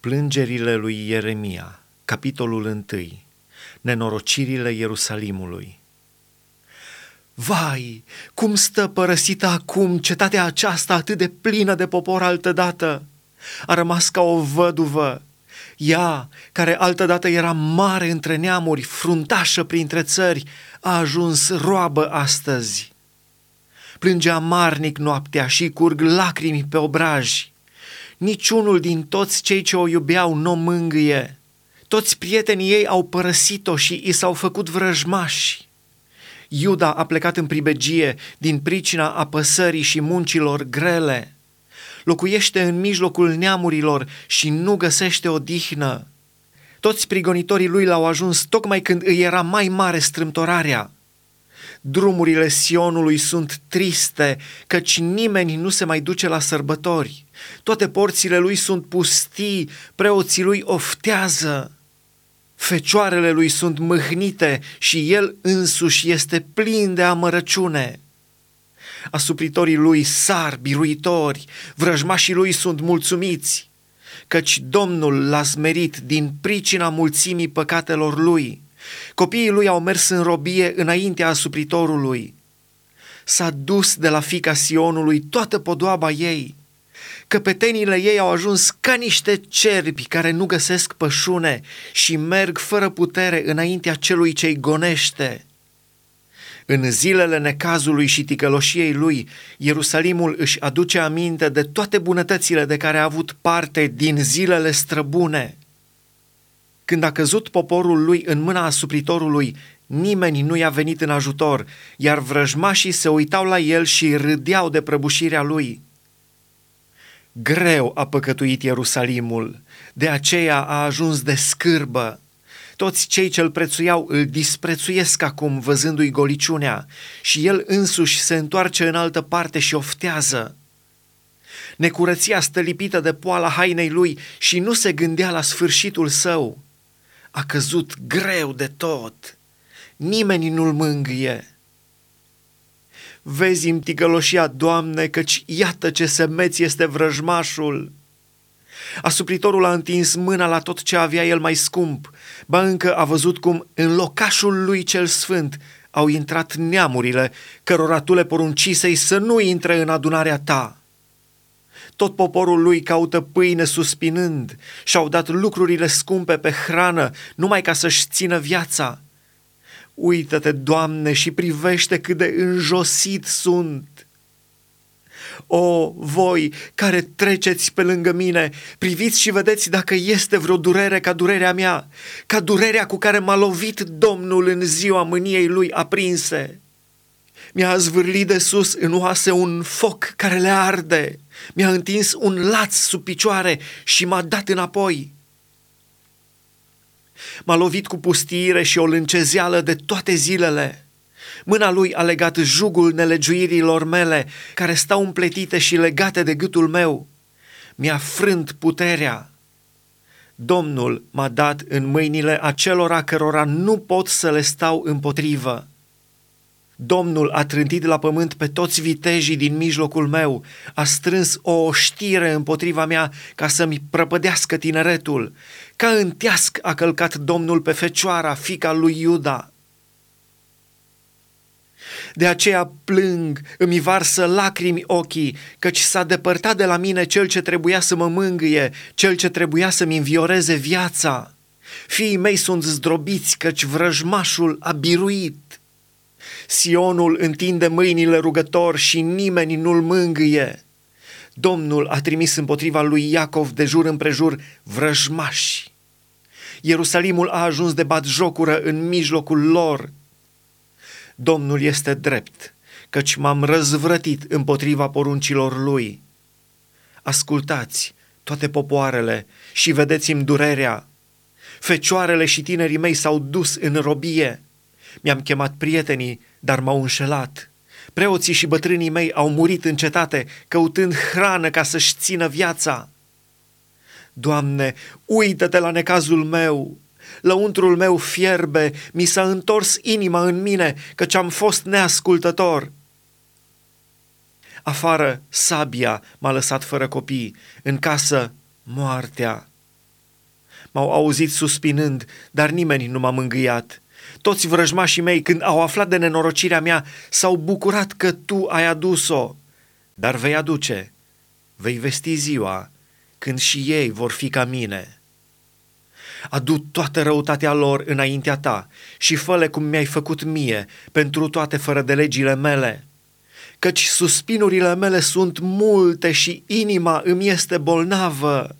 Plângerile lui Ieremia, capitolul 1. Nenorocirile Ierusalimului. Vai, cum stă părăsită acum cetatea aceasta atât de plină de popor altădată! A rămas ca o văduvă. Ea, care altădată era mare între neamuri, fruntașă printre țări, a ajuns roabă astăzi. Plângea marnic noaptea și curg lacrimi pe obraji niciunul din toți cei ce o iubeau nu o mângâie. Toți prietenii ei au părăsit-o și i s-au făcut vrăjmași. Iuda a plecat în pribegie din pricina apăsării și muncilor grele. Locuiește în mijlocul neamurilor și nu găsește odihnă. Toți prigonitorii lui l-au ajuns tocmai când îi era mai mare strâmtorarea. Drumurile Sionului sunt triste, căci nimeni nu se mai duce la sărbători. Toate porțile lui sunt pustii, preoții lui oftează. Fecioarele lui sunt mâhnite și el însuși este plin de amărăciune. Asupritorii lui sar biruitori, vrăjmașii lui sunt mulțumiți, căci Domnul l-a smerit din pricina mulțimii păcatelor lui. Copiii lui au mers în robie înaintea asupritorului. S-a dus de la fica Sionului toată podoaba ei. Căpetenile ei au ajuns ca niște cerbi care nu găsesc pășune și merg fără putere înaintea celui ce-i gonește. În zilele necazului și ticăloșiei lui, Ierusalimul își aduce aminte de toate bunătățile de care a avut parte din zilele străbune – când a căzut poporul lui în mâna asupritorului, nimeni nu i-a venit în ajutor, iar vrăjmașii se uitau la el și râdeau de prăbușirea lui. Greu a păcătuit Ierusalimul, de aceea a ajuns de scârbă. Toți cei ce îl prețuiau îl disprețuiesc acum văzându-i goliciunea și el însuși se întoarce în altă parte și oftează. Necurăția stălipită de poala hainei lui și nu se gândea la sfârșitul său a căzut greu de tot. Nimeni nu-l mângâie. Vezi-mi ticăloșia, Doamne, căci iată ce semeț este vrăjmașul. Asupritorul a întins mâna la tot ce avea el mai scump, ba încă a văzut cum în locașul lui cel sfânt au intrat neamurile, cărora tu le poruncisei să nu intre în adunarea ta. Tot poporul lui caută pâine suspinând și-au dat lucrurile scumpe pe hrană numai ca să-și țină viața. Uită-te, Doamne, și privește cât de înjosit sunt. O, voi care treceți pe lângă mine, priviți și vedeți dacă este vreo durere ca durerea mea, ca durerea cu care m-a lovit Domnul în ziua mâniei lui aprinse. Mi-a zvârlit de sus în oase un foc care le arde. Mi-a întins un laț sub picioare și m-a dat înapoi. M-a lovit cu pustiire și o lâncezeală de toate zilele. Mâna lui a legat jugul nelegiuirilor mele, care stau împletite și legate de gâtul meu. Mi-a frânt puterea. Domnul m-a dat în mâinile acelora cărora nu pot să le stau împotrivă. Domnul a trântit la pământ pe toți vitejii din mijlocul meu, a strâns o oștire împotriva mea ca să-mi prăpădească tineretul. Ca în teasc a călcat Domnul pe fecioara, fica lui Iuda. De aceea plâng, îmi varsă lacrimi ochii, căci s-a depărtat de la mine cel ce trebuia să mă mângâie, cel ce trebuia să-mi învioreze viața. Fiii mei sunt zdrobiți, căci vrăjmașul a biruit. Sionul întinde mâinile rugător și nimeni nu-l mângâie. Domnul a trimis împotriva lui Iacov de jur împrejur vrăjmași. Ierusalimul a ajuns de bat jocură în mijlocul lor. Domnul este drept, căci m-am răzvrătit împotriva poruncilor lui. Ascultați, toate popoarele, și vedeți-mi durerea. Fecioarele și tinerii mei s-au dus în robie. Mi-am chemat prietenii, dar m-au înșelat. Preoții și bătrânii mei au murit în cetate, căutând hrană ca să-și țină viața. Doamne, uită-te la necazul meu, lăuntrul meu fierbe, mi s-a întors inima în mine, căci am fost neascultător. Afară, sabia m-a lăsat fără copii, în casă, moartea. M-au auzit suspinând, dar nimeni nu m-a mângâiat. Toți vrăjmașii mei, când au aflat de nenorocirea mea, s-au bucurat că tu ai adus-o. Dar vei aduce, vei vesti ziua, când și ei vor fi ca mine. Adu toată răutatea lor înaintea ta și fă cum mi-ai făcut mie pentru toate fără de legile mele. Căci suspinurile mele sunt multe și inima îmi este bolnavă.